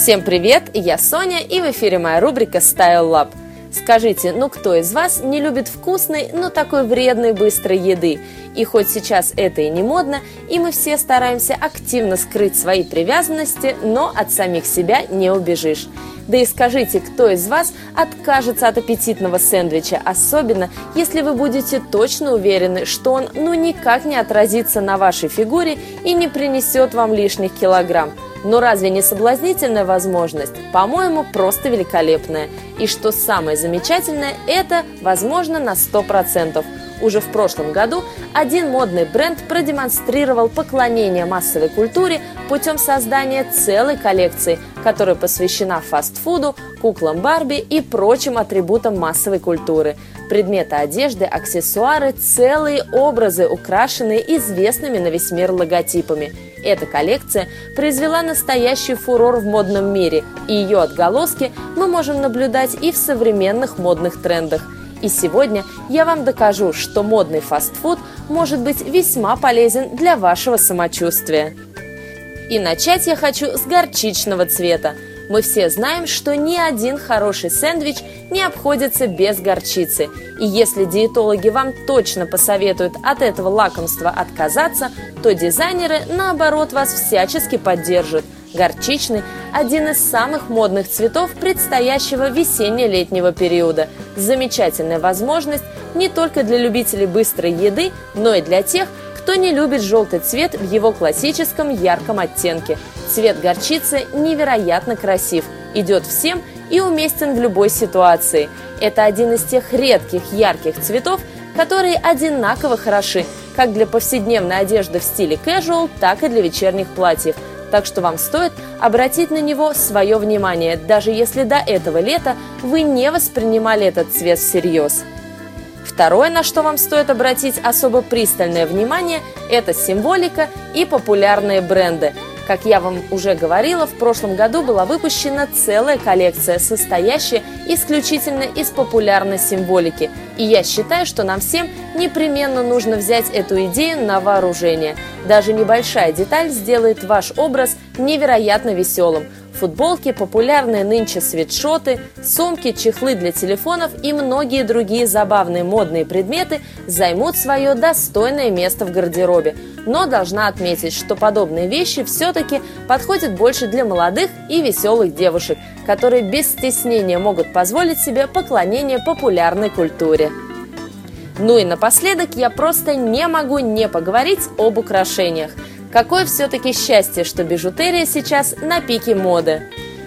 Всем привет, я Соня и в эфире моя рубрика Style Lab. Скажите, ну кто из вас не любит вкусной, но такой вредной быстрой еды? И хоть сейчас это и не модно, и мы все стараемся активно скрыть свои привязанности, но от самих себя не убежишь. Да и скажите, кто из вас откажется от аппетитного сэндвича, особенно если вы будете точно уверены, что он ну никак не отразится на вашей фигуре и не принесет вам лишних килограмм. Но разве не соблазнительная возможность? По-моему, просто великолепная. И что самое замечательное, это возможно на 100%. Уже в прошлом году один модный бренд продемонстрировал поклонение массовой культуре путем создания целой коллекции, которая посвящена фастфуду, куклам Барби и прочим атрибутам массовой культуры. Предметы одежды, аксессуары, целые образы, украшенные известными на весь мир логотипами. Эта коллекция произвела настоящий фурор в модном мире, и ее отголоски мы можем наблюдать и в современных модных трендах – и сегодня я вам докажу, что модный фастфуд может быть весьма полезен для вашего самочувствия. И начать я хочу с горчичного цвета. Мы все знаем, что ни один хороший сэндвич не обходится без горчицы. И если диетологи вам точно посоветуют от этого лакомства отказаться, то дизайнеры, наоборот, вас всячески поддержат – Горчичный – один из самых модных цветов предстоящего весенне-летнего периода. Замечательная возможность не только для любителей быстрой еды, но и для тех, кто не любит желтый цвет в его классическом ярком оттенке. Цвет горчицы невероятно красив, идет всем и уместен в любой ситуации. Это один из тех редких ярких цветов, которые одинаково хороши как для повседневной одежды в стиле casual, так и для вечерних платьев – так что вам стоит обратить на него свое внимание, даже если до этого лета вы не воспринимали этот цвет всерьез. Второе, на что вам стоит обратить особо пристальное внимание, это символика и популярные бренды – как я вам уже говорила, в прошлом году была выпущена целая коллекция, состоящая исключительно из популярной символики. И я считаю, что нам всем непременно нужно взять эту идею на вооружение. Даже небольшая деталь сделает ваш образ невероятно веселым – Футболки, популярные нынче свитшоты, сумки, чехлы для телефонов и многие другие забавные модные предметы займут свое достойное место в гардеробе. Но должна отметить, что подобные вещи все-таки подходят больше для молодых и веселых девушек, которые без стеснения могут позволить себе поклонение популярной культуре. Ну и напоследок я просто не могу не поговорить об украшениях – Какое все-таки счастье, что бижутерия сейчас на пике моды.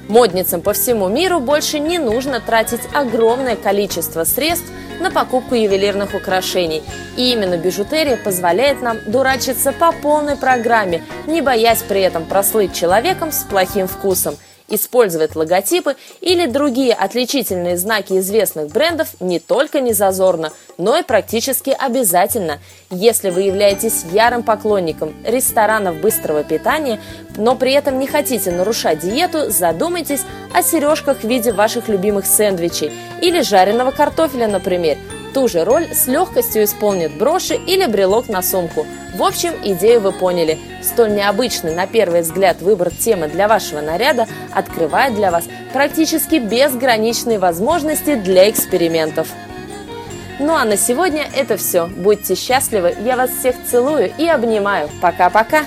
Модницам по всему миру больше не нужно тратить огромное количество средств на покупку ювелирных украшений. И именно бижутерия позволяет нам дурачиться по полной программе, не боясь при этом прослыть человеком с плохим вкусом – Использовать логотипы или другие отличительные знаки известных брендов не только не зазорно, но и практически обязательно. Если вы являетесь ярым поклонником ресторанов быстрого питания, но при этом не хотите нарушать диету, задумайтесь о сережках в виде ваших любимых сэндвичей или жареного картофеля, например – Ту же роль с легкостью исполнит броши или брелок на сумку. В общем, идею вы поняли. Столь необычный на первый взгляд выбор темы для вашего наряда открывает для вас практически безграничные возможности для экспериментов. Ну а на сегодня это все. Будьте счастливы, я вас всех целую и обнимаю. Пока-пока!